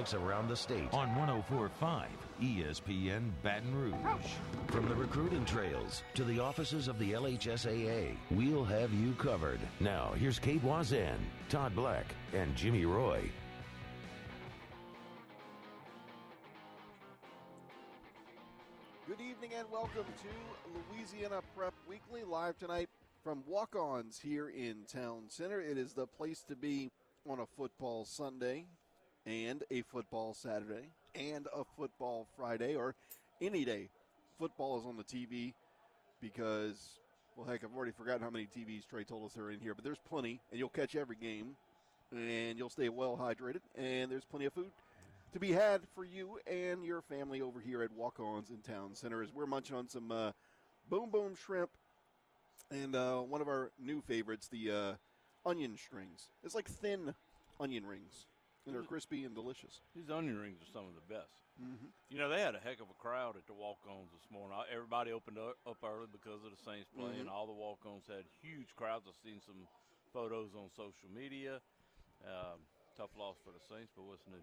Athletics around the state. on 1045 ESPN Baton Rouge. From the recruiting trails to the offices of the LHSAA, we'll have you covered. Now, here's Cade Voisin, Todd Black, and Jimmy Roy. Good evening and welcome to Louisiana Prep Weekly live tonight from Walk Ons here in Town Center. It is the place to be on a football Sunday and a football Saturday and a football Friday or any day. Football is on the TV because, well, heck, I've already forgotten how many TVs Trey told us are in here, but there's plenty, and you'll catch every game and you'll stay well hydrated, and there's plenty of food to be had for you and your family over here at Walk Ons in Town Center as we're munching on some uh, boom boom shrimp and uh, one of our new favorites, the uh, onion strings. It's like thin onion rings, they're crispy and delicious. These onion rings are some of the best. Mhm. You know, they had a heck of a crowd at the walk-ons this morning. Everybody opened up, early because of the Saints playing. Mhm. All the walk-ons had huge crowds. I've seen some photos on social media. Um, tough loss for the Saints, but what's new?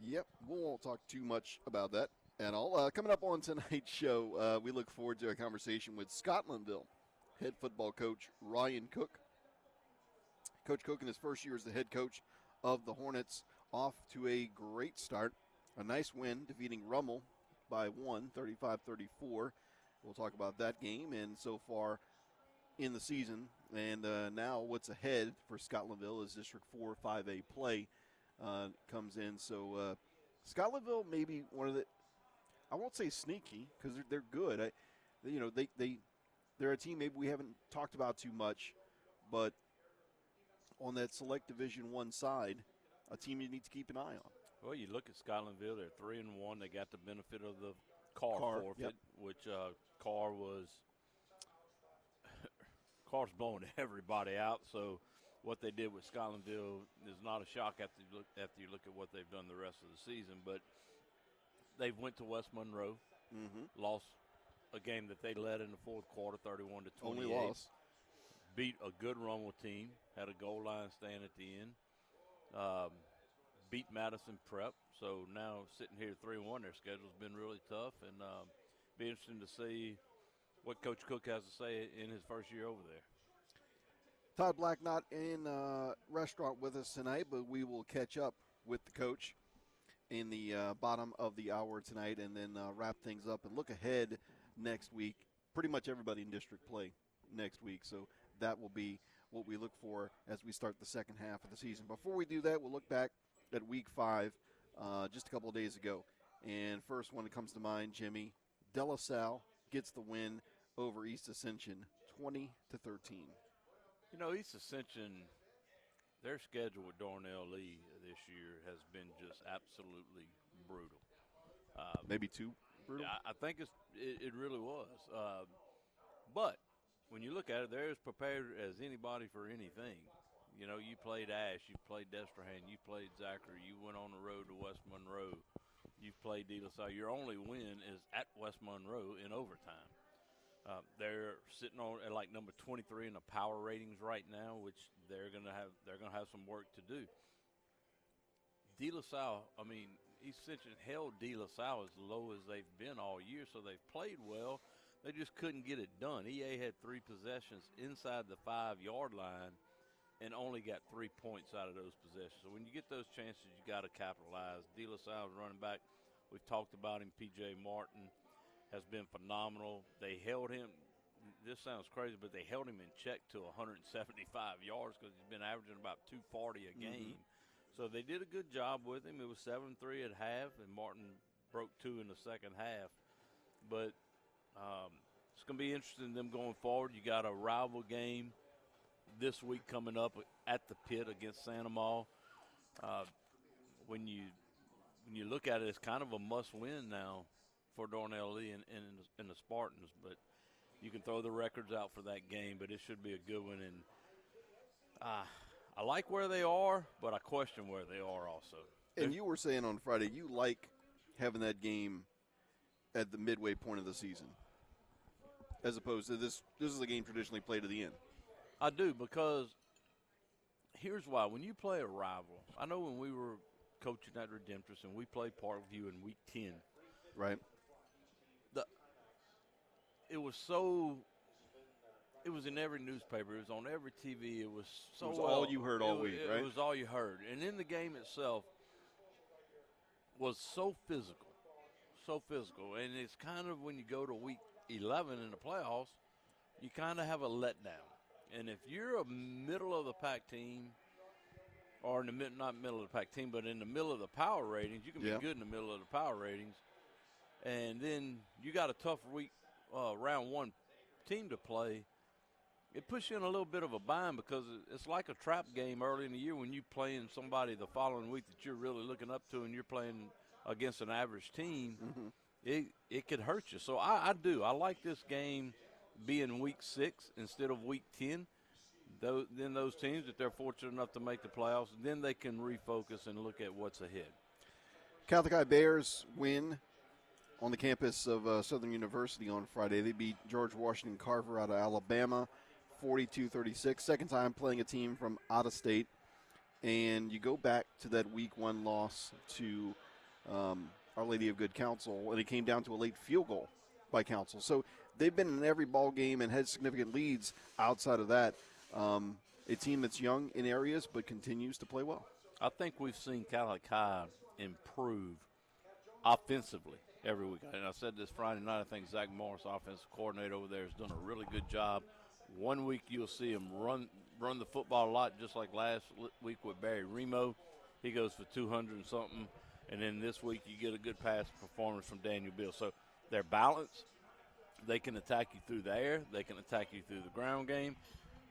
Yep, we won't talk too much about that at all. Uh, coming up on tonight's show, uh, we look forward to a conversation with Scotlandville head football coach Ryan Cook. Coach Cook, in his first year as the head coach of the Hornets, off to a great start. A nice win, defeating Rummel by one, 35 34. We'll talk about that game and so far in the season. And uh, now, what's ahead for Scotlandville is District 4 5A play uh, comes in. So, uh, Scotlandville maybe one of the, I won't say sneaky because they're, they're good. I, you know, they, they, they're a team maybe we haven't talked about too much, but on that select Division One side, a team you need to keep an eye on. Well, you look at Scotlandville; they're three and one. They got the benefit of the car, Carr, forfeit, yep. which uh, Carr was. Carr's blowing everybody out. So, what they did with Scotlandville is not a shock after you look after you look at what they've done the rest of the season. But they've went to West Monroe, Mm-hmm. lost a game that they led in the fourth quarter, thirty-one to twenty-eight. Only loss. Beat a good Rummel team, had a goal line stand at the end, um, beat Madison Prep. So now sitting here 3 1, their schedule's been really tough, and um, be interesting to see what Coach Cook has to say in his first year over there. Todd Black not in uh, restaurant with us tonight, but we will catch up with the coach in the uh, bottom of the hour tonight, and then uh, wrap things up and look ahead next week. Pretty much everybody in district play next week, so that will be what we look for as we start the second half of the season. Before we do that, we'll look back at week five, uh, just a couple of days ago. And first one that comes to mind, Jimmy, De La Salle gets the win over East Ascension, twenty to thirteen. You know, East Ascension, their schedule with Darnell Lee this year has been just absolutely brutal. Um, Maybe two. Brutal. Yeah, I think it's it, it really was. Um, but when you look at it, they're as prepared as anybody for anything. You know, you played Ash, you played Destrehan, you played Zachary, you went on the road to West Monroe, you've played De La Salle. Your only win is at West Monroe in overtime. Uh, they're sitting on at like number 23 in the power ratings right now, which they're gonna have they're gonna have some work to do. De La Salle, I mean, Ascension held De La Salle as low as they've been all year, so they've played well. They just couldn't get it done. EA had three possessions inside the five yard line and only got three points out of those possessions. So when you get those chances, you got to capitalize. De La Salle's running back, we've talked about him. P.J. Martin has been phenomenal. They held him. This sounds crazy, but they held him in check to 175 yards because he's been averaging about 240 a mm-hmm. game. So they did a good job with him. It was 7 3 at half, and Martin broke two in the second half. But um, it's going to be interesting them going forward. You got a rival game this week coming up at the pit against St. Amant. Uh, when you when you look at it, it's kind of a must win now for Darnell Lee and, and, and the Spartans. But you can throw the records out for that game, but it should be a good one. And uh, I like where they are, but I question where they are also. And you were saying on Friday you like having that game at the midway point of the season, as opposed to this. This is a game traditionally played to the end. I do because here's why. When you play a rival, I know when we were coaching at Redemptorist and we played Parkview in Week Ten, Right. the it was so. It was in every newspaper. It was on every TV. It was so. was all you heard all it- week, it right? was all you heard, and in the game itself was so physical, so physical, and it's kind of when you go to Week 11 in the playoffs, you kind of have a letdown. And if you're a middle of the pack team, or in the mid, not middle of the pack team, but in the middle of the power ratings, you can Yeah. be good in the middle of the power ratings. And then you got a tough week, uh, round one team to play. It puts you in a little bit of a bind because it's like a trap game early in the year when you're playing somebody the following week that you're really looking up to, and you're playing against an average team. It it could hurt you. So I, I do. I like this game being week six instead of week ten. Those, then those teams, if they're fortunate enough to make the playoffs, then they can refocus and look at what's ahead. High Bears win on the campus of uh, Southern University on Friday. They beat George Washington Carver out of Alabama 42 36. Second time playing a team from out of state. And you go back to that week one loss to um, Our Lady of Good Counsel, and it came down to a late field goal by Council. So they've been in every ball game and had significant leads outside of that. Um, a team that's young in areas but continues to play well. I think we've seen High improve offensively every week. And I said this Friday night. I think Zach Morris, offensive coordinator over there, has done a really good job. One week you'll see him run run the football a lot, just like last week with Barry Remo. He goes for 200 and something. And then this week you get a good pass performance from Daniel Bill. So they're balanced. They can attack you through the air. They can attack you through the ground game.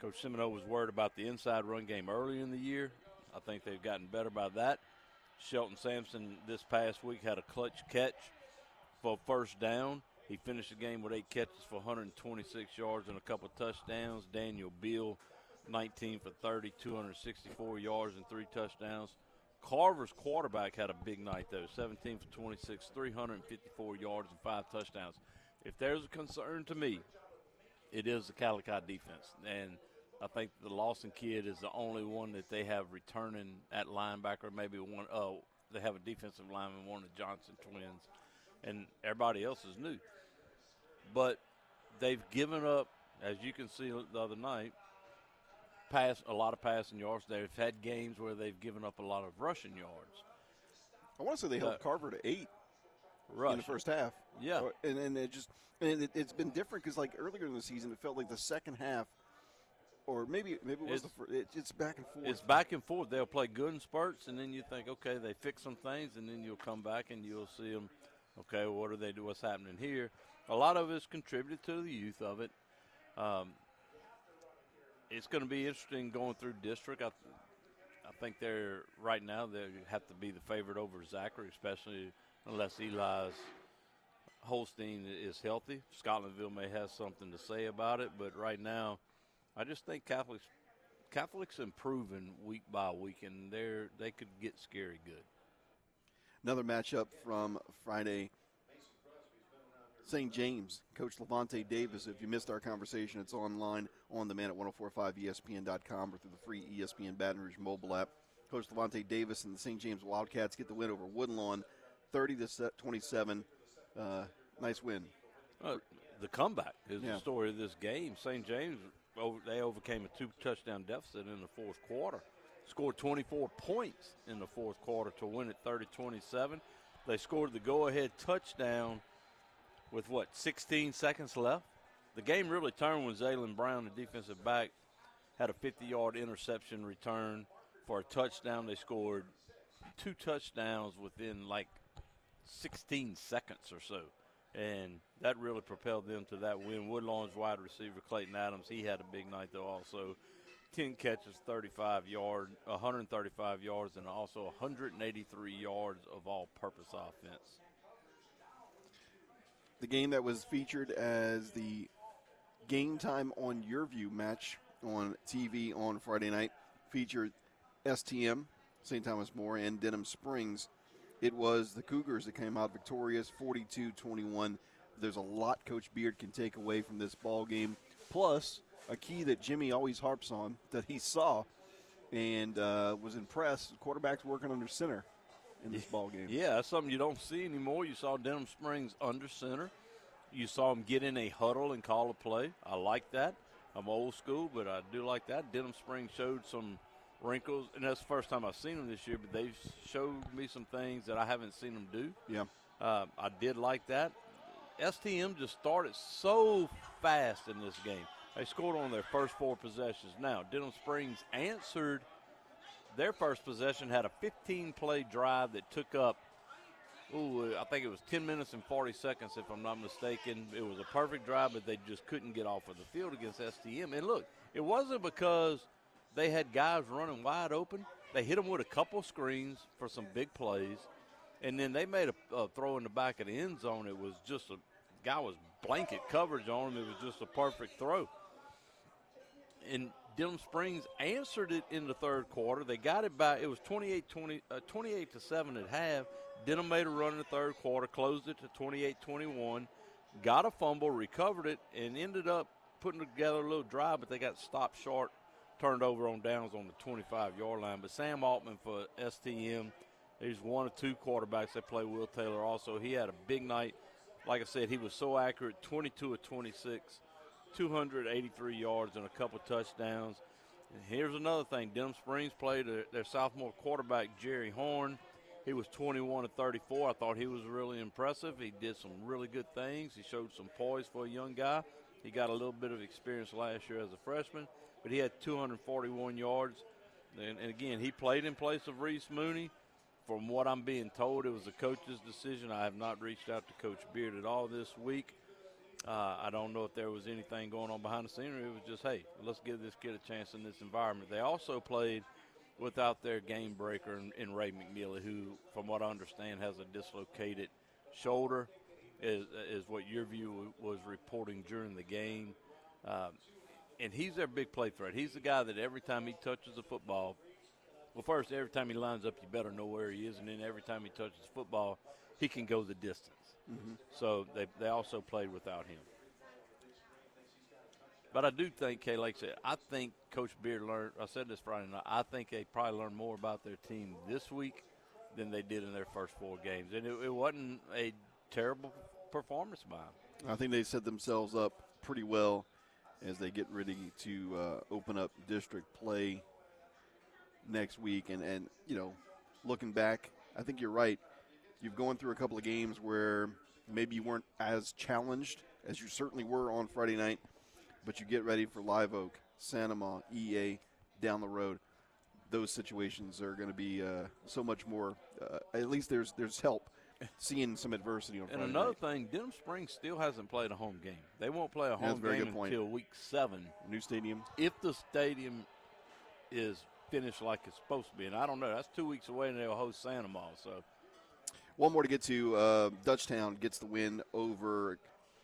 Coach Semino was worried about the inside run game early in the year. I think they've gotten better by that. Shelton Sampson this past week had a clutch catch for first down. He finished the game with eight catches for 126 yards and a couple touchdowns. Daniel Beal, 19 for 30, 264 yards and three touchdowns. Carver's quarterback had a big night though, 17 for 26, 354 yards and five touchdowns. If there's a concern to me, it is the Catholic defense, and I think the Lawson kid is the only one that they have returning at linebacker. Maybe one. Oh, they have a defensive lineman, one of the Johnson twins, and everybody else is new. But they've given up, as you can see the other night, pass a lot of passing yards. They've had games where they've given up a lot of rushing yards. I want to say they held Uh, Carver to eight. Rush in the first half. Yeah. And and it just and it, it's been different because like earlier in the season, it felt like the second half, or maybe maybe it was It's- the first. It, it's back and forth. It's back and forth. They'll play good in spurts, and then you think, okay, they fix some things, and then you'll come back and you'll see them. Okay, what do they do? What's happening here? A lot of it's contributed to the youth of it. Um, it's going to be interesting going through district. I, I think they're right now they have to be the favorite over Zachary, especially unless Eli's Holstein is healthy. Scotlandville may have something to say about it, but right now, I just think Catholics Catholics improving week by week, and they're they could get scary good. Another matchup from Friday. St. James, Coach Levante Davis. If you missed our conversation, it's online on demand at 1045ESPN.com or through the free ESPN Baton Rouge mobile app. Coach Levante Davis and the St. James Wildcats get the win over Woodlawn, 30 to 27. Uh, nice win. Uh, the comeback is Yeah. the story of this game. St. James over, they overcame a two touchdown deficit in the fourth quarter. Scored 24 points in the fourth quarter to win at 30 27. They scored the go ahead touchdown with what, 16 seconds left? The game really turned when Zaylen Brown, the defensive back, had a 50 yard interception return for a touchdown. They scored two touchdowns within like 16 seconds or so. And that really propelled them to that win. Woodlawn's wide receiver, Clayton Adams, he had a big night, though, also. 10 catches, 35 yards, 135 yards, and also 183 yards of all purpose offense. The game that was featured as the game time on YurView match on TV on Friday night featured STM, St. Thomas More, and Denham Springs. It was the Cougars that came out victorious 42 21. There's a lot Coach Beard can take away from this ball game. Plus, a key that Jimmy always harps on that he saw and uh, was impressed. Quarterbacks working under center in this ball game. Yeah, that's something you don't see anymore. You saw Denham Springs under center. You saw him get in a huddle and call a play. I like that. I'm old school, but I do like that. Denham Springs showed some wrinkles, and that's the first time I've seen them this year. But they've showed me some things that I haven't seen them do. Yeah, uh, I did like that. STM just started so fast in this game. They scored on their first four possessions. Now, Denham Springs answered their first possession, had a 15 play drive that took up, ooh, I think it was 10 minutes and 40 seconds, if I'm not mistaken. It was a perfect drive, but they just couldn't get off of the field against STM. And look, it wasn't because they had guys running wide open. They hit them with a couple screens for some big plays. And then they made a, a throw in the back of the end zone. It was just a guy was blanket coverage on him. It was just a perfect throw and Denham Springs answered it in the third quarter. They got it by It was 28 20, uh, 28 to 7 at half. Denham made a run in the third quarter, closed it to 28 21, got a fumble, recovered it, and ended up putting together a little drive, but they got stopped short, turned over on downs on the 25 yard line. But Sam Altman for STM, he's one of two quarterbacks that play Will Taylor also. He had a big night. Like I said, he was so accurate 22 of 26 283 yards and a couple touchdowns. And here's another thing: Denham Springs played a, their sophomore quarterback Jerry Horn. He was 21 to 34. I thought he was really impressive. He did some really good things. He showed some poise for a young guy. He got a little bit of experience last year as a freshman, but he had 241 yards. And, and again, he played in place of Reese Mooney. From what I'm being told, it was a coach's decision. I have not reached out to Coach Beard at all this week. Uh, I don't know if there was anything going on behind the scenery. It was just, hey, let's give this kid a chance in this environment. They also played without their game breaker in, in Ray McNeely, who, from what I understand, has a dislocated shoulder, is, is what YurView was reporting during the game. Um, and he's their big play threat. He's the guy that every time he touches the football, well, first, every time he lines up, you better know where he is, and then every time he touches the football, he can go the distance. Mm-hmm. So they, they also played without him. But I do think, Kay Lake said, I think Coach Beard learned, I said this Friday night, I think they probably learned more about their team this week than they did in their first four games. And it, it wasn't a terrible performance by them. I think they set themselves up pretty well as they get ready to uh, open up district play next week. And, and, you know, looking back, I think you're right you've gone through a couple of games where maybe you weren't as challenged as you certainly were on Friday night, but you get ready for Live Oak, St. Amant, EA down the road. Those situations are going to be uh, so much more. Uh, at least there's there's help seeing some adversity on. And Friday another night. thing, Denham Springs still hasn't played a home game. They won't play a home game until week seven. new stadium. If the stadium is finished like it's supposed to be, and I don't know, that's two weeks away, and they'll host St. Amant. So One more to get to. Uh, Dutchtown gets the win over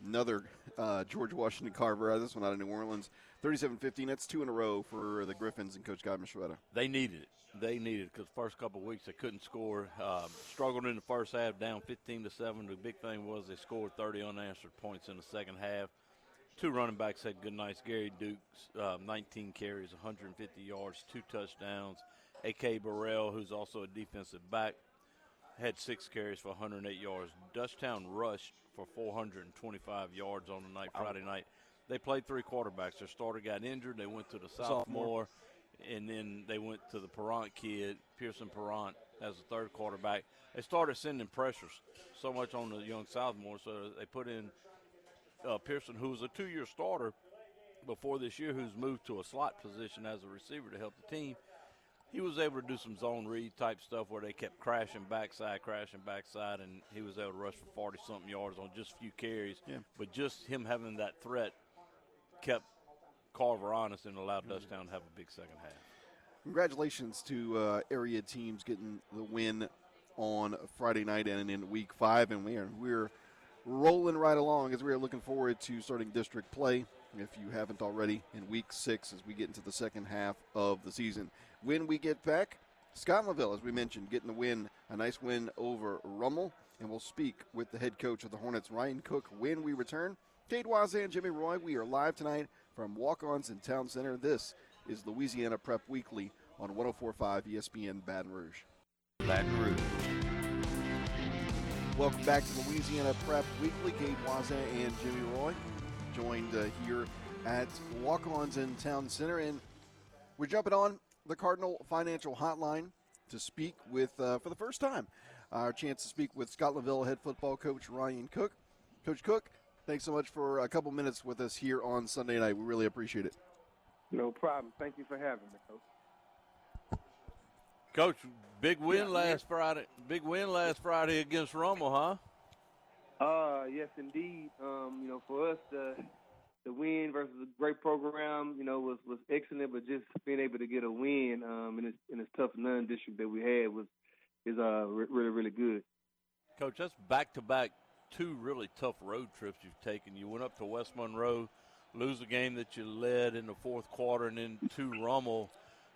another uh, George Washington Carver. Uh, This one out of New Orleans. 37-15. That's two in a row for the Griffins and Coach Guy Mistretta. they needed it. They needed it because the first couple weeks they couldn't score. Um, struggled in the first half, down 15 to seven. The big thing was they scored 30 unanswered points in the second half. Two running backs had good nights. Gary Dukes, um, 19 carries, 150 yards, two touchdowns. A.K. Burrell, who's also a defensive back, had six carries for 108 yards. Dutchtown rushed for 425 yards on the night Friday night. they played three quarterbacks. Their starter got injured. They went to the sophomore, sophomore. and then they went to the Perrant kid, Pearson Perrant, as the third quarterback. They started sending pressures so much on the young sophomore, so they put in uh, Pearson, who was a two-year starter before this year, who's moved to a slot position as a receiver to help the team. He was able to do some zone read type stuff where they kept crashing backside, crashing backside, and he was able to rush for 40 something yards on just a few carries. Yeah. But just him having that threat kept Carver honest and allowed mm-hmm. To have a big second half. Congratulations to uh, area teams getting the win on Friday night and in week five, and we are we're rolling right along as we are looking forward to starting district play. If you haven't already, in week six, as we get into the second half of the season, when we get back, Scott Scotlandville, as we mentioned, getting the win, a nice win over Rummel, and we'll speak with the head coach of the Hornets, Ryan Cook, when we return. Cade Voisin, Jimmy Roy, we are live tonight from Walk-Ons in Town Center. This is Louisiana Prep Weekly on 104.5 ESPN Baton Rouge. Baton Rouge. Welcome back to Louisiana Prep Weekly. Cade Voisin and Jimmy Roy joined uh, here at Walk-Ons in Town Center. And we're jumping on the Cardinal Financial Hotline to speak with, uh, for the first time, our chance to speak with Scotlandville head football coach Ryan Cook. Coach Cook, thanks so much for a couple minutes with us here on Sunday night. We really appreciate it. No problem. Thank you for having me, Coach. Coach, big win yeah, last yeah. Friday. Big win last Friday against Rummel, huh? Uh, yes, indeed. Um, you know, for us, uh, the win versus a great program, you know, was was excellent. But just being able to get a win um, in this in this tough non district that we had was is uh re- really really good. Coach, that's back to back two really tough road trips you've taken. You went up to West Monroe, lose a game that you led in the fourth quarter, and then to Rummel.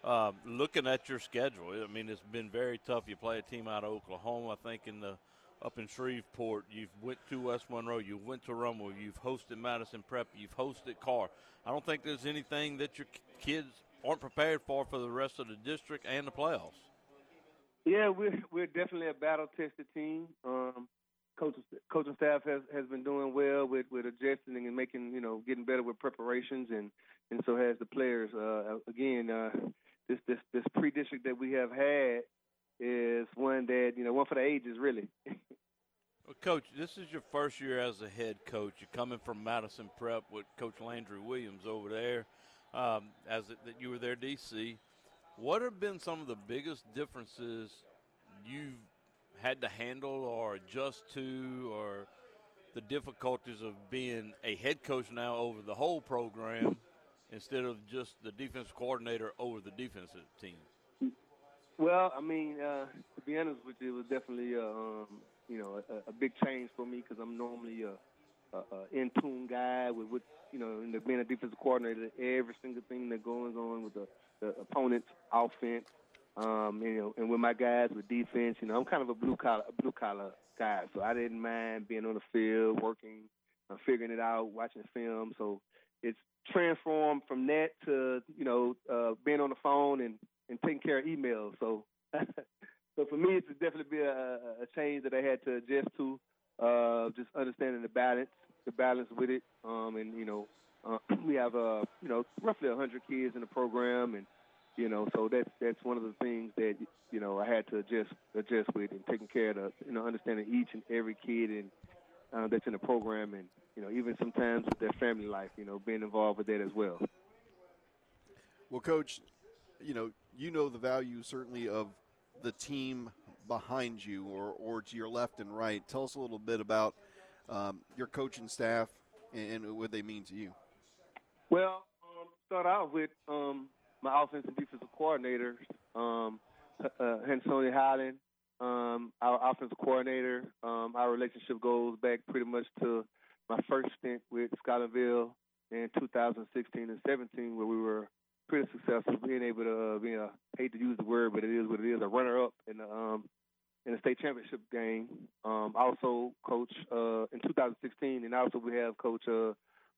Uh, looking at your schedule, I mean, it's been very tough. You play a team out of Oklahoma, I think, in the up in Shreveport. You've went to West Monroe. You went to Rummel. You've hosted Madison Prep. You've hosted Carr. I don't think there's anything that your kids aren't prepared for for the rest of the district and the playoffs. Yeah, we're we're definitely a battle tested team. Um, coaching coaching staff has has been doing well with with adjusting and making you know getting better with preparations and and so has the players. Uh, again, uh, this this this pre district that we have had is one that you know one for the ages really. well, coach, this is your first year as a head coach. You're coming from Madison Prep with Coach Landry Williams over there, um, as it, that you were there DC. What have been some of the biggest differences you've had to handle or adjust to, or the difficulties of being a head coach now over the whole program instead of just the defense coordinator over the defensive team? Well, I mean, uh, to be honest with you, it was definitely a, um, you know a, a big change for me because I'm normally a, a, a in tune guy with, with you know, the, being a defensive coordinator, every single thing that goes on with the, the opponent's offense, um, you know, and with my guys with defense, you know, I'm kind of a blue collar a blue collar guy, so I didn't mind being on the field, working, uh, figuring it out, watching film. So it's transformed from that to you know uh, being on the phone and and taking care of emails. So, so for me, it's definitely be a, a change that I had to adjust to. Uh, just understanding the balance, the balance with it, um, and you know, uh, we have uh, you know roughly 100 kids in the program, and you know, so that's that's one of the things that you know I had to adjust adjust with, and taking care of the, you know understanding each and every kid and uh, that's in the program, and you know even sometimes with their family life, you know, being involved with that as well. Well, coach, you know, you know the value certainly of the team behind you or, or to your left and right. Tell us a little bit about um, your coaching staff and, and, what they mean to you. Well, um, start out with um, my offensive and defensive coordinator, um, uh, Hansoni Highland, um, our offensive coordinator. Um, our relationship goes back pretty much to my first stint with Scotlandville in 2016 and 17, where we were pretty successful, being able to uh, being a hate to use the word, but it is what it is, a runner up in the um in the state championship game. Um, also coach uh, in 2016, and also we have Coach uh,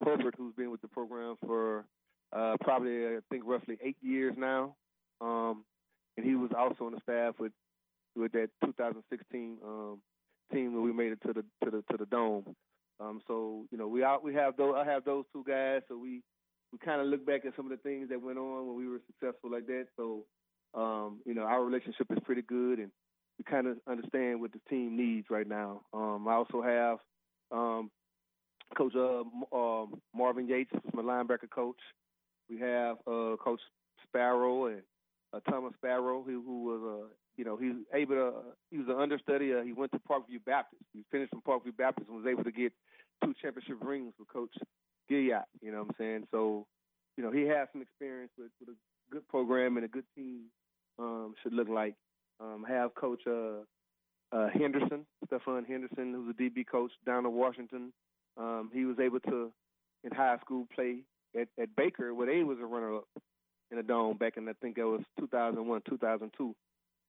Herbert, who's been with the program for uh, probably I think roughly eight years now. Um, and he was also on the staff with with that 2016 um, team where we made it to the to the to the dome. Um, so you know, we out we have those I have those two guys. So we we kind of look back at some of the things that went on when we were successful like that. So um, you know, our relationship is pretty good, and we kind of understand what the team needs right now. Um, I also have um, Coach uh, uh, Marvin Yates, my linebacker coach. We have uh, Coach Sparrow and uh, Thomas Sparrow, who, who was a uh, you know he's able to he was an understudy. Uh, he went to Parkview Baptist. He finished from Parkview Baptist and was able to get two championship rings with Coach You know what I'm saying? So you know he has some experience with, with a good program and a good team um, should look like. Um, have Coach uh, uh, Henderson, Stefan Henderson, who's a DB coach down in Washington. Um, he was able to, in high school, play at, at Baker, where they was a runner-up in the dome back in I think it was 2001, 2002.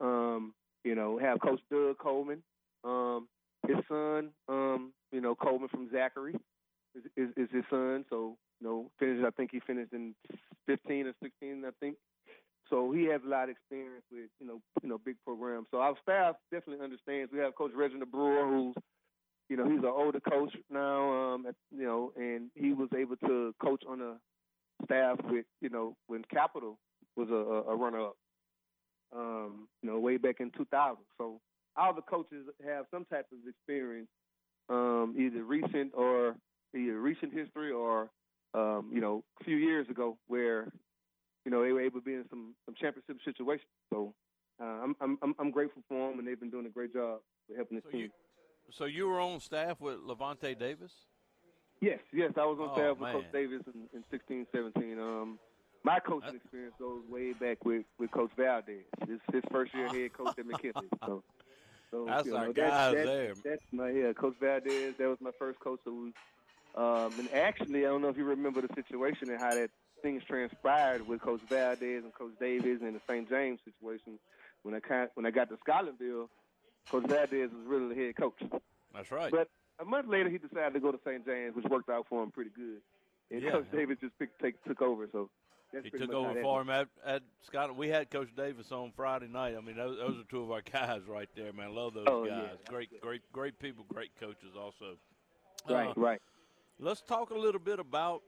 Um, you know, have Coach Doug Coleman, um, his son, um, you know, Coleman from Zachary is, is, is his son. So, you know, finished. I think he finished in 15 or 16, I think. So he has a lot of experience with you know you know big programs. So our staff definitely understands. We have Coach Reginald Brewer, who's you know he's an older coach now, um, you know, and he was able to coach on a staff with you know when Capital was a, a runner-up, um, you know, way back in 2000. So all the coaches have some type of experience, um, either recent or either recent history or um, you know a few years ago where you know, they were able to be in some some championship situations. So uh, I'm I'm I'm grateful for them, and they've been doing a great job with helping this so team. You, so you were on staff with Levante Davis? Yes, yes, I was on oh, staff with man. Coach Davis in, in 16, 17. Um, my coaching experience goes way back with, with Coach Valdez. It's his first year head coach at McKinley. So, so that's you our know, guys that, there. That's my yeah, Coach Valdez. That was my first coach. So we, um, and actually, I don't know if you remember the situation and how that things transpired with Coach Valdez and Coach Davis and the St. James situation. When I kind, when I got to Scotlandville, Coach Valdez was really the head coach. That's right. But a month later, he decided to go to St. James, which worked out for him pretty good. And Yeah. Coach Davis just picked, take, took over. So that's he took over for him at, at Scotland. We had Coach Davis on Friday night. I mean, those, those are two of our guys right there, man. I love those Oh, yeah. guys. Great, great, great people, great coaches also. Right, Uh, right. Let's talk a little bit about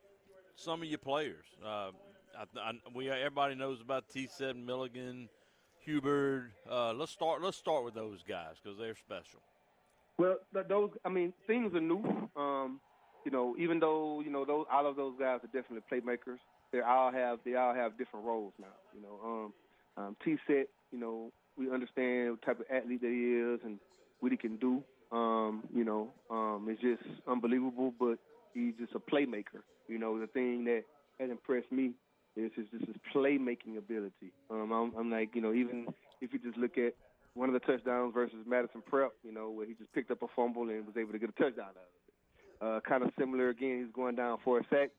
some of your players. Uh, I, I, we everybody knows about T7 Milligan, Hubbard. Uh, let's start. Let's start with those guys because they're special. Well, th- those I mean, things are new. Um, you know, even though you know those all of those guys are definitely playmakers, they all have they all have different roles now. You know, um, um, T set. You know, we understand what type of athlete that he is and what he can do. Um, you know, um, it's just unbelievable. But he's just a playmaker. You know, the thing that has impressed me is his just his playmaking ability. Um, I'm, I'm like, you know, even if you just look at one of the touchdowns versus Madison Prep, you know, where he just picked up a fumble and was able to get a touchdown out of it. Uh, kind of similar again, he's going down for a sack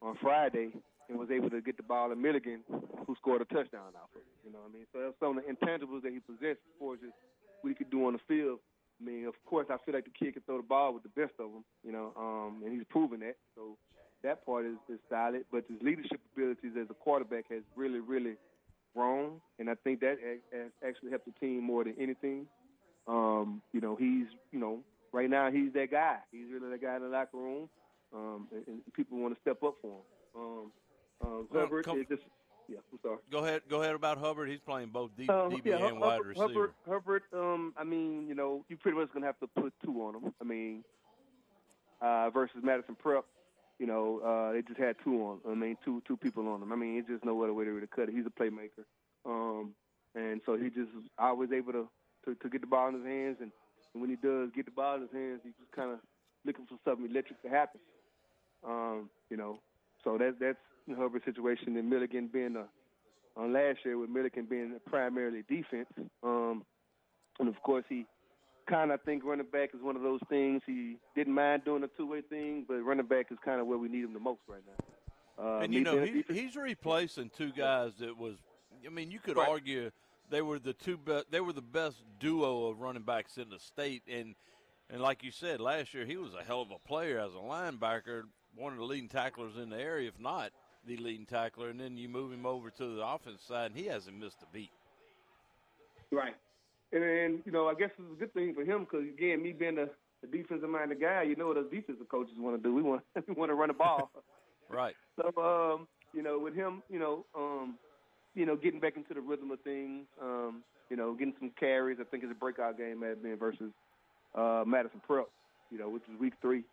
on Friday and was able to get the ball to Milligan, who scored a touchdown out of it. You know what I mean? So that's some of the intangibles that he possessed before just what he could do on the field. I mean, of course, I feel like the kid can throw the ball with the best of them, you know, um, and he's proven that. So that part is, is solid. But his leadership abilities as a quarterback has really, really grown, and I think that has actually helped the team more than anything. Um, you know, he's, you know, right now he's that guy. He's really that guy in the locker room, um, and, and people want to step up for him. Um, um, Well, is just, yeah, I'm sorry. Go ahead. Go ahead about Hubbard. He's playing both D, Um, DB yeah, and Hubbard, wide receiver. Hubbard, Hubbard, um, I mean, you know, you pretty much gonna have to put two on him. I mean, uh, versus Madison Prep, you know, uh, they just had two on. I mean, two two people on him. I mean, it's just no other way to really cut it. He's a playmaker, um, and so he just is always able to, to to get the ball in his hands, and, and when he does get the ball in his hands, he's just kind of looking for something electric to happen. Um, you know, so that's that's Hubbard's situation, and Milligan being a on last year with Milligan being primarily defense. Um, and of course, he kind of think running back is one of those things. He didn't mind doing a two-way thing, but running back is kind of where we need him the most right now. Uh, and you know he, he's replacing two guys that was. I mean, you could Right. argue they were the two be- they were the best duo of running backs in the state, and and like you said last year, he was a hell of a player as a linebacker, one of the leading tacklers in the area, if not the leading tackler. And then you move him over to the offense side, and he hasn't missed a beat. Right. And then, you know, I guess it's a good thing for him because, again, me being a a defensive-minded guy, you know what us defensive coaches want to do. We want we want to run the ball. right. So, um, you know, with him, you know, um, you know, getting back into the rhythm of things, um, you know, getting some carries. I think it's a breakout game at been versus uh, Madison Prep, you know, which is week three.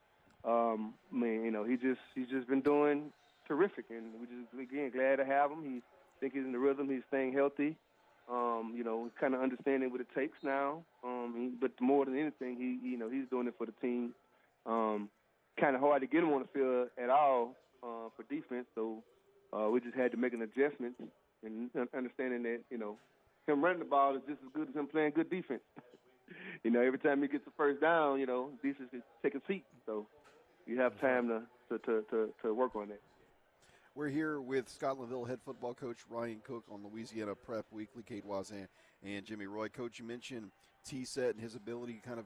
Um, man, you know, he just he's just been doing terrific, and we just again glad to have him. He think he's in the rhythm. He's staying healthy. Um, you know, kind of understanding what it takes now. Um, he, but more than anything, he you know he's doing it for the team. Um, kind of hard to get him on the field at all uh, for defense, so uh, we just had to make an adjustment and understanding that you know him running the ball is just as good as him playing good defense. you know, every time he gets the first down, you know, defense is taking a seat. So you have time to to, to, to, to work on that. We're here with Scotlandville head football coach Ryan Cook on Louisiana Prep Weekly. Cade Voisin and Jimmy Roy. Coach, you mentioned T set and his ability kind of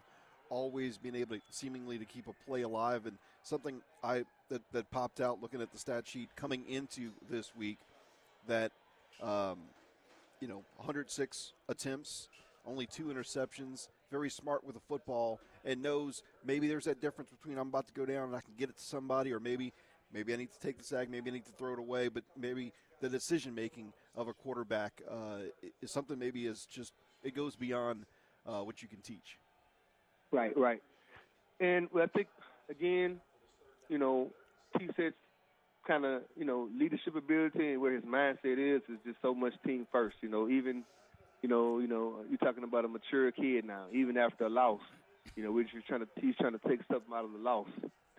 always being able to seemingly to keep a play alive and something I that, that popped out looking at the stat sheet coming into this week that um, you know 106 attempts only two interceptions very smart with the football and knows maybe there's that difference between I'm about to go down and I can get it to somebody or maybe maybe I need to take the sack maybe I need to throw it away but maybe the decision making of a quarterback uh, is something maybe is just it goes beyond uh, what you can teach Right, right. And I think again, you know, T sets kind of you know leadership ability and where his mindset is is just so much team first. You know, even you know, you know, you're talking about a mature kid now. Even after a loss, you know, we're just trying to he's trying to take something out of the loss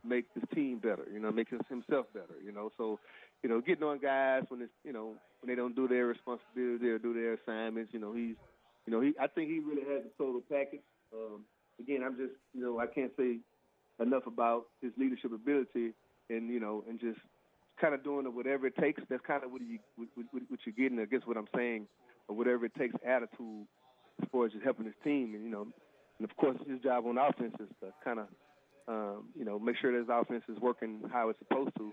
make his team better. You know, make himself better. You know, so you know, getting on guys when it's you know when they don't do their responsibility or do their assignments. You know, he's you know he I think he really has the total package. Um, again, I'm just, you know, I can't say enough about his leadership ability and, you know, and just kind of doing whatever it takes. That's kind of what you what, what, what you're getting. I guess what I'm saying, or whatever it takes attitude as far as just helping his team. And you know, and of course his job on offense is to kind of, um, you know, make sure that his offense is working how it's supposed to.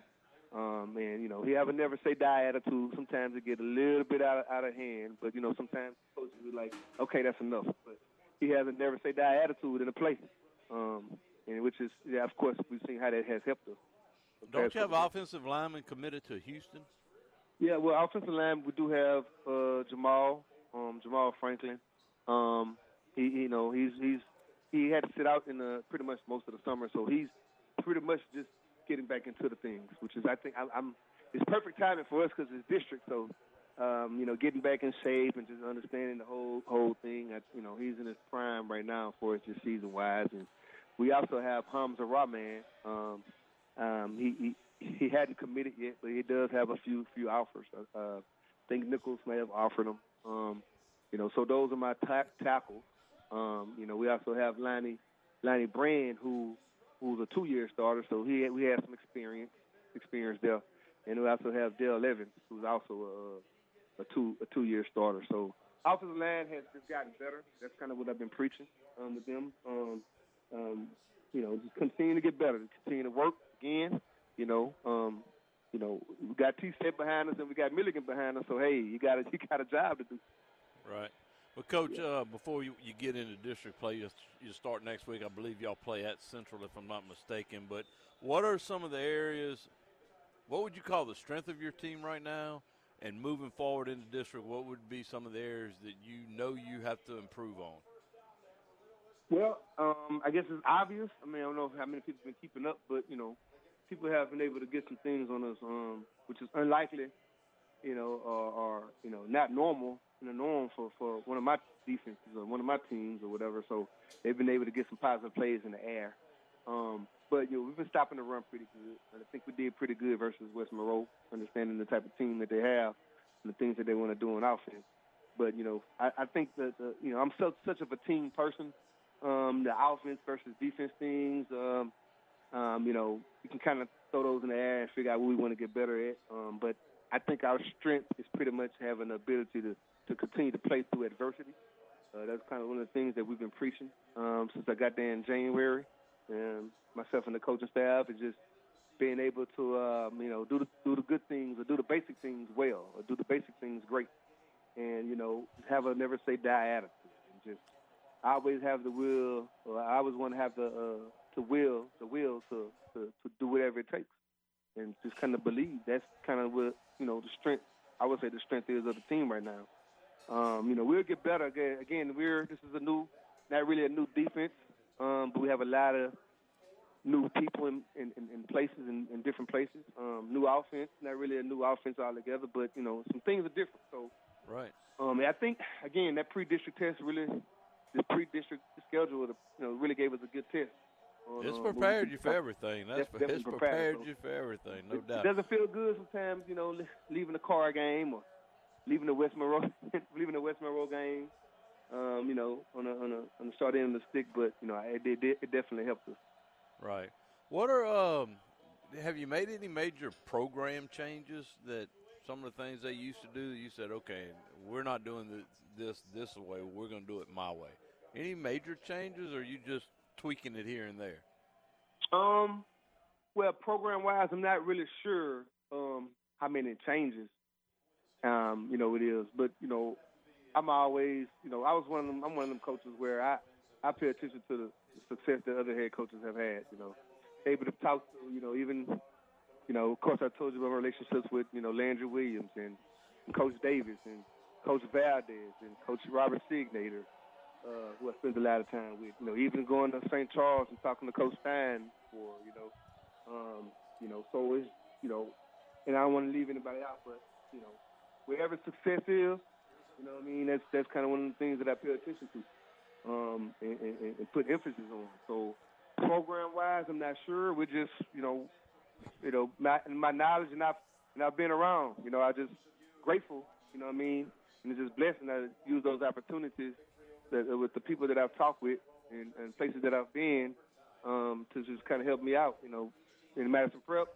Um, and you know, he have a never say die attitude. Sometimes it get a little bit out of, out of hand, but you know, sometimes coaches be like, okay, that's enough. But he has a never say die attitude in the play, um, and which is yeah, of course we've seen how that has helped us. Don't you have offensive linemen committed to Houston? Yeah, well, offensive line we do have uh, Jamal, um, Jamal Franklin. Um, he, you know, he's he's he had to sit out in the pretty much most of the summer, so he's pretty much just getting back into the things, which is I think I, I'm it's perfect timing for us because it's district, so um, you know, getting back in shape and just understanding the whole whole thing. I, you know, he's in his prime right now for us just season wise, and we also have Hamza Rahman. Um, um, he, he he hadn't committed yet, but he does have a few few offers. Uh, I think Nicholls may have offered him. Um, you know, so those are my ta- tackles. Um, you know, we also have Lonnie Lonnie Brand, who who's a two-year starter, so he we have some experience experience there, and we also have Dale Evans, who's also a a two a two year starter. So offensive line has just gotten better. That's kind of what I've been preaching um, with them. Um, um, you know, just continue to get better, continue to work again. You know, um, you know, we got T Set behind us and we got Milligan behind us. So hey, you got a you got a job to do. Right. Well, Coach, yeah. uh, before you, you get into district play, you, you start next week. I believe y'all play at Central, if I'm not mistaken. But what are some of the areas? What would you call the strength of your team right now? And moving forward in the district, what would be some of the areas that you know you have to improve on? Well, um, I guess it's obvious. I mean, I don't know how many people have been keeping up, but you know, people have been able to get some things on us, um, which is unlikely, you know, or, or you know, not normal the norm for for one of my defenses or one of my teams or whatever. So they've been able to get some positive plays in the air. Um, but you know, we've been stopping the run pretty good, and I think we did pretty good versus West Monroe, understanding the type of team that they have and the things that they want to do on offense. But you know, I, I think that the, you know I'm so such of a team person. Um, the offense versus defense things, um, um, you know, you can kind of throw those in the air and figure out what we want to get better at. Um, but I think our strength is pretty much having the ability to to continue to play through adversity. Uh, that's kind of one of the things that we've been preaching um, since I got there in January and myself and the coaching staff is just being able to um, you know do the do the good things or do the basic things well or do the basic things great, and you know have a never say die attitude and just I always have the will, or I always want to have the uh, will, the will to, to to do whatever it takes, and just kind of believe. That's kind of what you know the strength. I would say the strength is of the team right now. Um, you know, we'll get better again. Again, we're this is a new, not really a new defense, um, but we have a lot of new people in, in, in places in, in different places. Um, new offense, not really a new offense altogether, but you know some things are different. So right. Um, I think again that pre-district test really, the pre-district schedule, you know, really gave us a good test. On, it's prepared you for everything. That's, for, it's prepared, prepared so you for everything, no it, doubt. It doesn't feel good sometimes, you know, leaving a car game or leaving the West Monroe, leaving the West Monroe game, um, you know, on a on a on the start end of the stick. But you know, it, it, it definitely helped us. Right. What are um? Have you made any major program changes that some of the things they used to do? You said, okay, we're not doing this this way. We're going to do it my way. Any major changes, or are you just tweaking it here and there? Um, well, program wise, I'm not really sure um how many changes. Um, you know it is, but you know, I'm always, you know, I was one of them. I'm one of them coaches where I I pay attention to the success that other head coaches have had. You know, able to talk to, you know, even, you know, of course I told you about my relationships with, you know, Landry Williams and, Coach Davis and Coach Valdez and Coach Robert Signator, uh, who I spent a lot of time with. You know, even going to St. Charles and talking to Coach Stein for, you know, um, you know, so it's, you know, and I don't want to leave anybody out, but you know, wherever success is, you know, what I mean, that's that's kind of one of the things that I pay attention to um, and, and, and put emphasis on. So program wise, I'm not sure. We're just, you know, you know, my, my knowledge and I've and I've been around. You know, I just grateful. You know what I mean? And it's just blessing that I use those opportunities that with the people that I've talked with and, and places that I've been um, to just kind of help me out. You know, in Madison Prep,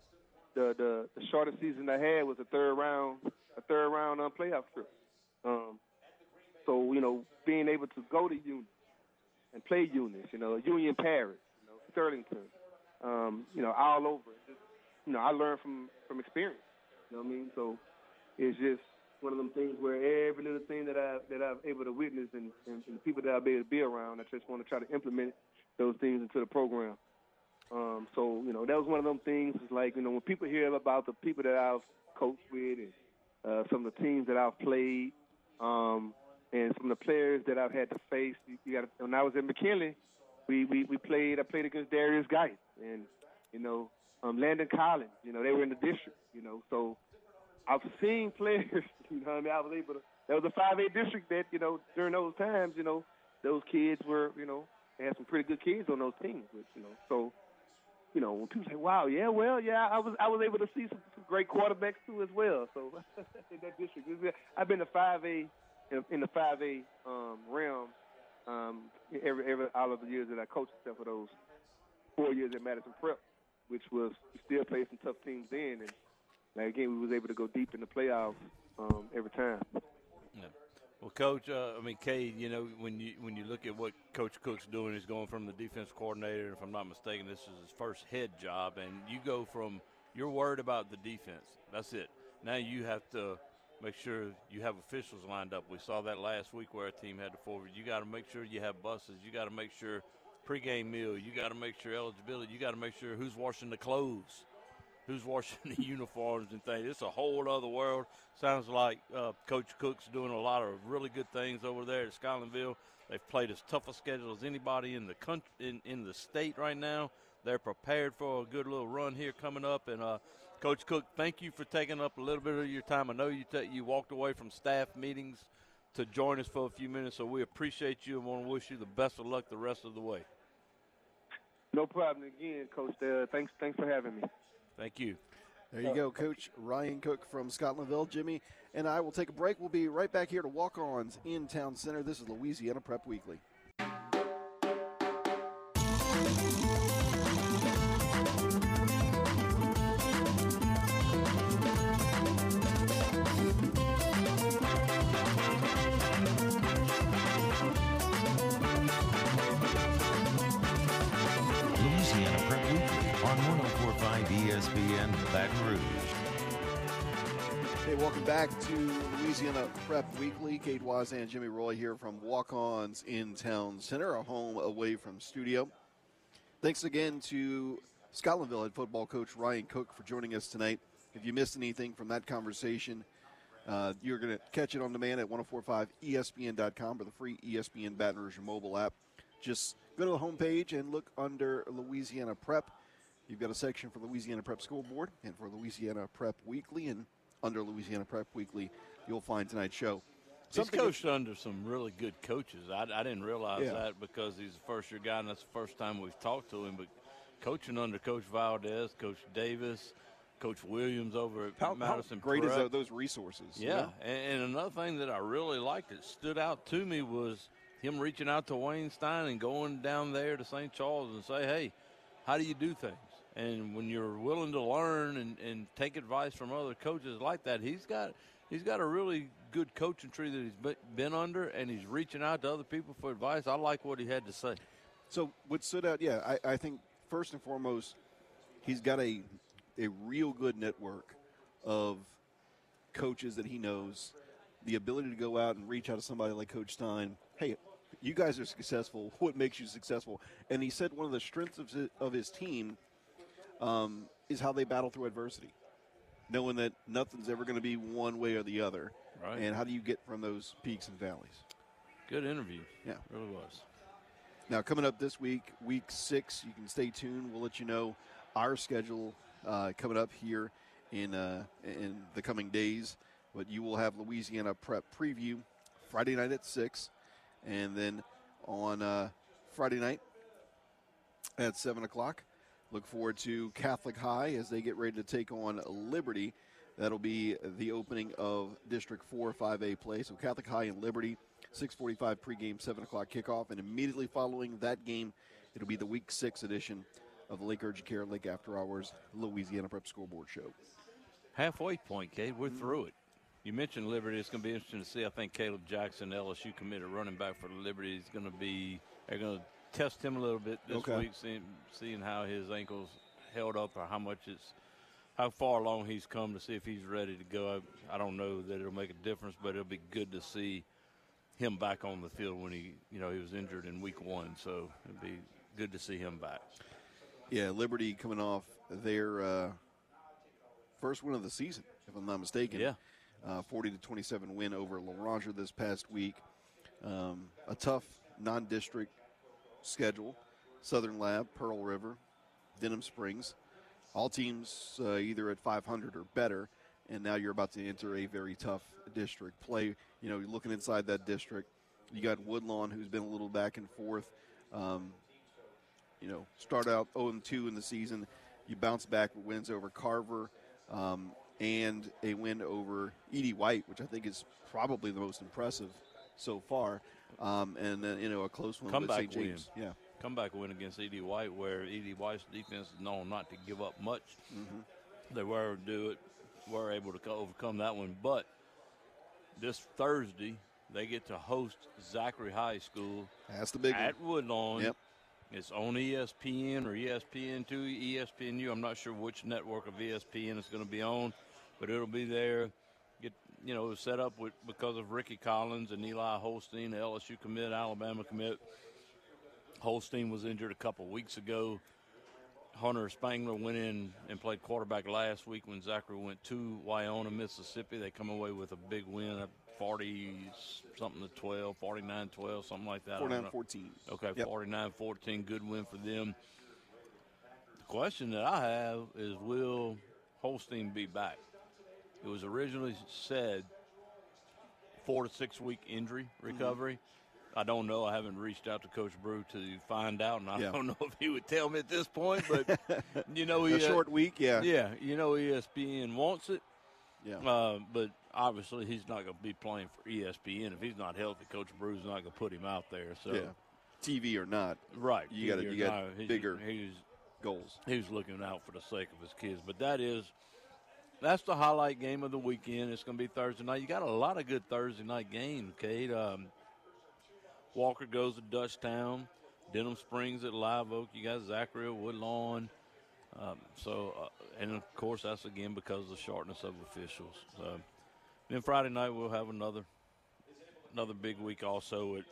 the the, the shortest season I had was a third round, a third round on playoff trip. Um, so you know, being able to go to Union and play Eunice, you know, Union Parish, you know, Sterlington, um, you know, all over. Just, you know, I learned from from experience. You know what I mean? So it's just one of them things where every little thing that I that I've able to witness and, and, and the people that I've been able to be around, I just want to try to implement those things into the program. Um, so you know, that was one of them things. It's like you know, when people hear about the people that I've coached with and uh, some of the teams that I've played, um, and some of the players that I've had to face. You, you got when I was in McKinley, we, we we played. I played against Derrius Guice and you know um, Landon Collins. You know they were in the district. You know so I've seen players. You know what I mean I was able to. That was a five A district that you know during those times. You know those kids were you know they had some pretty good kids on those teams. Which, you know so. You know, when people say, "Wow, yeah, well, yeah," I was I was able to see some, some great quarterbacks too as well. So in that district, I've been to five A in, the 5A um, realm um, every, every all of the years that I coached, except for those four years at Madison Prep, which was still played some tough teams then, and like, again we was able to go deep in the playoffs um, every time. Well, Coach, uh, I mean, Cade, you know, when you when you look at what Coach Cook's doing, he's going from the defense coordinator. If I'm not mistaken, this is his first head job, and you go from you're worried about the defense. That's it. Now you have to make sure you have officials lined up. We saw that last week where a team had to forward. You got to make sure you have buses. You got to make sure pregame meal. You got to make sure eligibility. You got to make sure who's washing the clothes, who's washing the uniforms and things. It's a whole other world. Sounds like uh, Coach Cook's doing a lot of really good things over there at Scotlandville. They've played as tough a schedule as anybody in the country in, in the state right now. They're prepared for a good little run here coming up, and uh, Coach Cook, thank you for taking up a little bit of your time. I know you t- you walked away from staff meetings to join us for a few minutes, so we appreciate you and want to wish you the best of luck the rest of the way. No problem. Again, Coach. Uh, thanks, thanks for having me. Thank you. There you go, Coach Ryan Cook from Scotlandville. Jimmy and I will take a break. We'll be right back here to Walk Ons in Town Center. This is Louisiana Prep Weekly. ESPN Baton Rouge. Hey, welcome back to Louisiana Prep Weekly. Cade Voisin, Jimmy Roy here from Walk Ons in Town Center, a home away from studio. Thanks again to Scotlandville head football coach Ryan Cook for joining us tonight. If you missed anything from that conversation, uh, you're going to catch it on demand at 1045ESPN.com or the free ESPN Baton Rouge mobile app. Just go to the homepage and look under Louisiana Prep. You've got a section for Louisiana Prep Scoreboard and for Louisiana Prep Weekly, and under Louisiana Prep Weekly, you'll find tonight's show. He's Something- coached under some really good coaches. I, I didn't realize Yeah. that because he's a first year guy, and that's the first time we've talked to him. But coaching under Coach Valdez, Coach Davis, Coach Williams over at How, how Madison great Prep. tho- those resources? Yeah, and, and another thing that I really liked that stood out to me was him reaching out to Wayne Stein and going down there to St. Charles and say, "Hey, how do you do things?" And when you're willing to learn and, and take advice from other coaches like that, he's got he's got a really good coaching tree that he's been under, and he's reaching out to other people for advice. I like what he had to say. So what stood out? Yeah, I, I think first and foremost, he's got a a real good network of coaches that he knows. The ability to go out and reach out to somebody like Coach Stein. Hey, you guys are successful. What makes you successful? And he said one of the strengths of his, of his team um, is how they battle through adversity, knowing that nothing's ever going to be one way or the other. Right. And how do you get from those peaks and valleys? Good interview. Yeah. really was. Now, coming up this week, week six, you can stay tuned. We'll let you know our schedule uh, coming up here in uh, in the coming days. But you will have Louisiana Prep preview Friday night at six, and then on uh, Friday night at seven o'clock. Look forward to Catholic High as they get ready to take on Liberty. That'll be the opening of District 4 5A play. So Catholic High and Liberty, 645 pregame, 7 o'clock kickoff. And immediately following that game, it'll be the Week 6 edition of the Lake Urgent Care Lake After Hours Louisiana Prep Scoreboard Show. halfway point, Cade. We're mm-hmm. through it. You mentioned Liberty. It's going to be interesting to see. I think Caleb Jackson, LSU committed running back for Liberty, is going to be. They're going to test him a little bit this Okay. week, seeing, seeing how his ankles held up or how much it's, how far along he's come to see if he's ready to go. I, I don't know that it'll make a difference, but it'll be good to see him back on the field when he, you know, he was injured in week one. So it'll be good to see him back. Yeah, Liberty coming off their uh, first win of the season, if I'm not mistaken. Yeah. Uh, 40 to 27 win over La Ranger this past week. Um, a tough non-district schedule: Southern Lab, Pearl River, Denham Springs. All teams uh, either at 500 or better. And now you're about to enter a very tough district play. You know, you're looking inside that district. You got Woodlawn, who's been a little back and forth. Um, you know, start out 0 2 in the season. You bounce back with wins over Carver um, and a win over E.D. White, which I think is probably the most impressive so far. Um, and then, you know, a close one Comeback with St. James. Yeah. comeback win against E.D. White, where E.D. White's defense is known not to give up much. They were able to do it, were able to overcome that one. But this Thursday, they get to host Zachary High School That's the big at one. Woodlawn. Yep. It's on ESPN or ESPN2, ESPNU. I'm not sure which network of ESPN it's going to be on, but it'll be there. You know it was set up with because of Rickie Collins and Eli Holstein, the LSU commit, Alabama commit. Holstein was injured a couple weeks ago. Hunter Spangler went in and played quarterback last week when Zachary went to Wyona, Mississippi. They come away with a big win, a 40 something to 12, 49 12, something like that. I 49 14. Okay, Yep. 49 14, good win for them. The question that I have is will Holstein be back? It was originally said four to six week injury Mm-hmm. recovery. I don't know. I haven't reached out to Coach Brew to find out, and I Yeah. don't know if he would tell me at this point. But you know, A short week, yeah. yeah, you know, ESPN wants it, Yeah. uh, but obviously he's not going to be playing for ESPN if he's not healthy. Coach Brew's not going to put him out there. So yeah. TV or not, Right. You gotta- He- you got bigger- He was goals. he was looking out for the sake of his kids, but that is that's the highlight game of the weekend. It's going to be Thursday night. You got a lot of good Thursday night games, Cade. Um, Walker goes to Dutchtown, Denham Springs at Live Oak. You got Zachary Woodlawn. Um, so, uh, and of course, that's again because of the shortness of officials. So, Then Friday night we'll have another another big week also at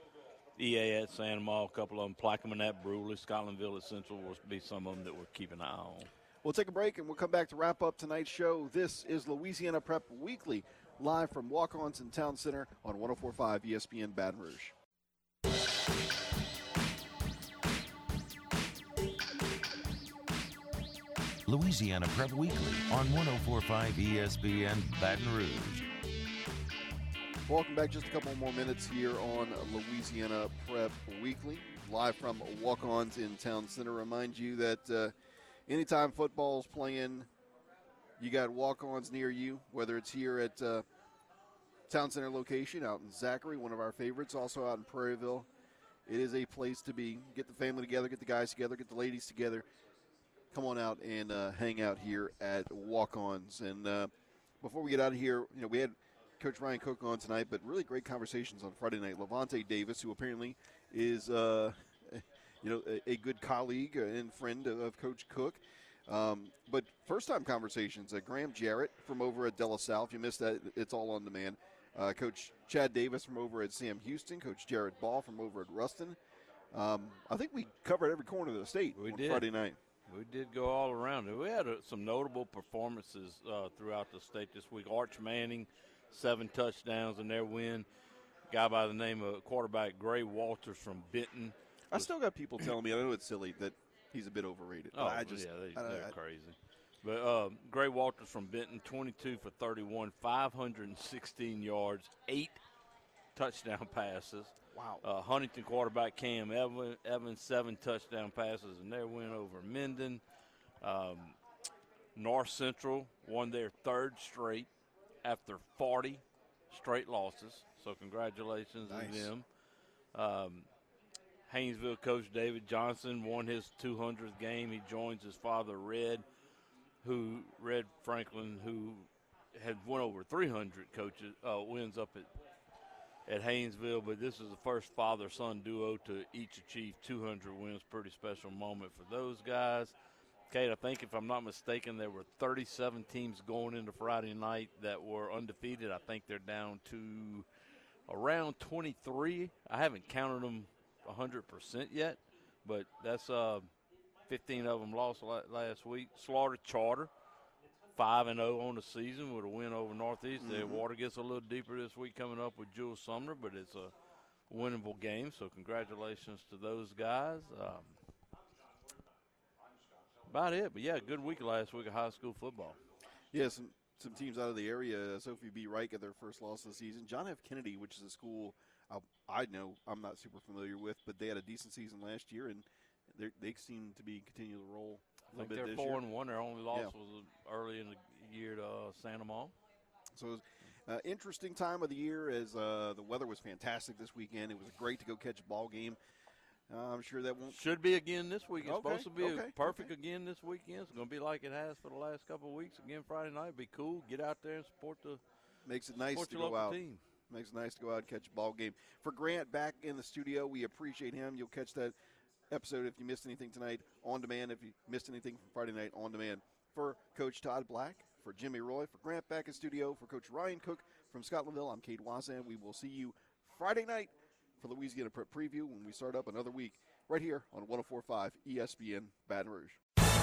EA at St. Amant, a couple of them, Plaquemine at Brusly, Scotlandville at Central will be some of them that we're keeping an eye on. We'll take a break and we'll come back to wrap up tonight's show. This is Louisiana Prep Weekly, live from Walk Ons in Town Center on 1045 ESPN Baton Rouge. Louisiana Prep Weekly on 1045 ESPN Baton Rouge. Welcome back. Just a couple more minutes here on Louisiana Prep Weekly, live from Walk Ons in Town Center. Remind you that uh, anytime football's playing, you got walk ons near you, whether it's here at uh, Town Center location out in Zachary, one of our favorites, also out in Prairieville. It is a place to be. Get the family together, get the guys together, get the ladies together. Come on out and uh, hang out here at Walk Ons. And uh, before we get out of here, you know, we had Coach Ryan Cook on tonight, but really great conversations on Friday night. Levante Davis, who apparently is, uh, you know, a, a, good colleague and friend of, Coach Cook. Um, but first time conversations, uh, Graham Jarrett from over at Della South. If you missed that, it's all on demand. Uh, Coach Chad Davis from over at Sam Houston. Coach Jerrod Baugh from over at Ruston. Um, I think we covered every corner of the state we on did. Friday night. We did go all around. We had uh, some notable performances uh, throughout the state this week. Arch Manning, seven touchdowns in their win. guy by the name of quarterback Gray Walters from Benton. I still got people telling me, I know it's silly, that he's a bit overrated. Oh, I just, yeah, they, I- crazy. But uh, Gray Walters from Benton, 22 for 31, 516 yards, eight touchdown passes. Wow. Uh, Huntington quarterback Cam Evan, Evans, seven touchdown passes in their win over Minden. Um, North Central won their third straight after 40 straight losses. So congratulations Nice. to them. Um, Haynesville coach David Johnson won his 200th game. He joins his father Red, who Red Franklin, who had won over 300 coaches uh, wins up at at Haynesville, but this is the first father-son duo to each achieve 200 wins. Pretty special moment for those guys. Cade, I think if I'm not mistaken, there were 37 teams going into Friday night that were undefeated. I think they're down to around 23. I haven't counted them 100% yet, but that's uh, 15 of them lost last week. Slaughter Charter, 5 and 0 on the season with a win over Northeast. The water gets a little deeper this week coming up with Jewel Sumner, but it's a winnable game. So congratulations to those guys. Um, about it, but yeah, good week last week of high school football. Yeah, some, some teams out of the area. Sophie B. Wright got their first loss of the season. John F. Kennedy, which is a school I, I know I'm not super familiar with, but they had a decent season last year, and they seem to be continuing to roll a I think bit they're four year. and one. Their only loss Yeah. was early in the year to uh, St. Amant. So it was uh, interesting time of the year as uh, the weather was fantastic this weekend. It was great to go catch a ball game. Uh, I'm sure that won't. Should be again this week. It's Okay, supposed to be okay, perfect again this weekend. It's going to be like it has for the last couple of weeks. Again, Friday night. Be cool. Get out there and support the Makes it nice to go out. team. Makes it nice to go out and catch a ball game. For Grant back in the studio, we appreciate him. You'll catch that episode if you missed anything tonight on demand. If you missed anything from Friday night on demand. For Coach Todd Black, for Jimmy Roy, for Grant back in studio, for Coach Ryan Cook from Scotlandville, I'm Cade Voisin. We will see you Friday night for Louisiana Prep Preview when we start up another week right here on 1045 ESPN Baton Rouge.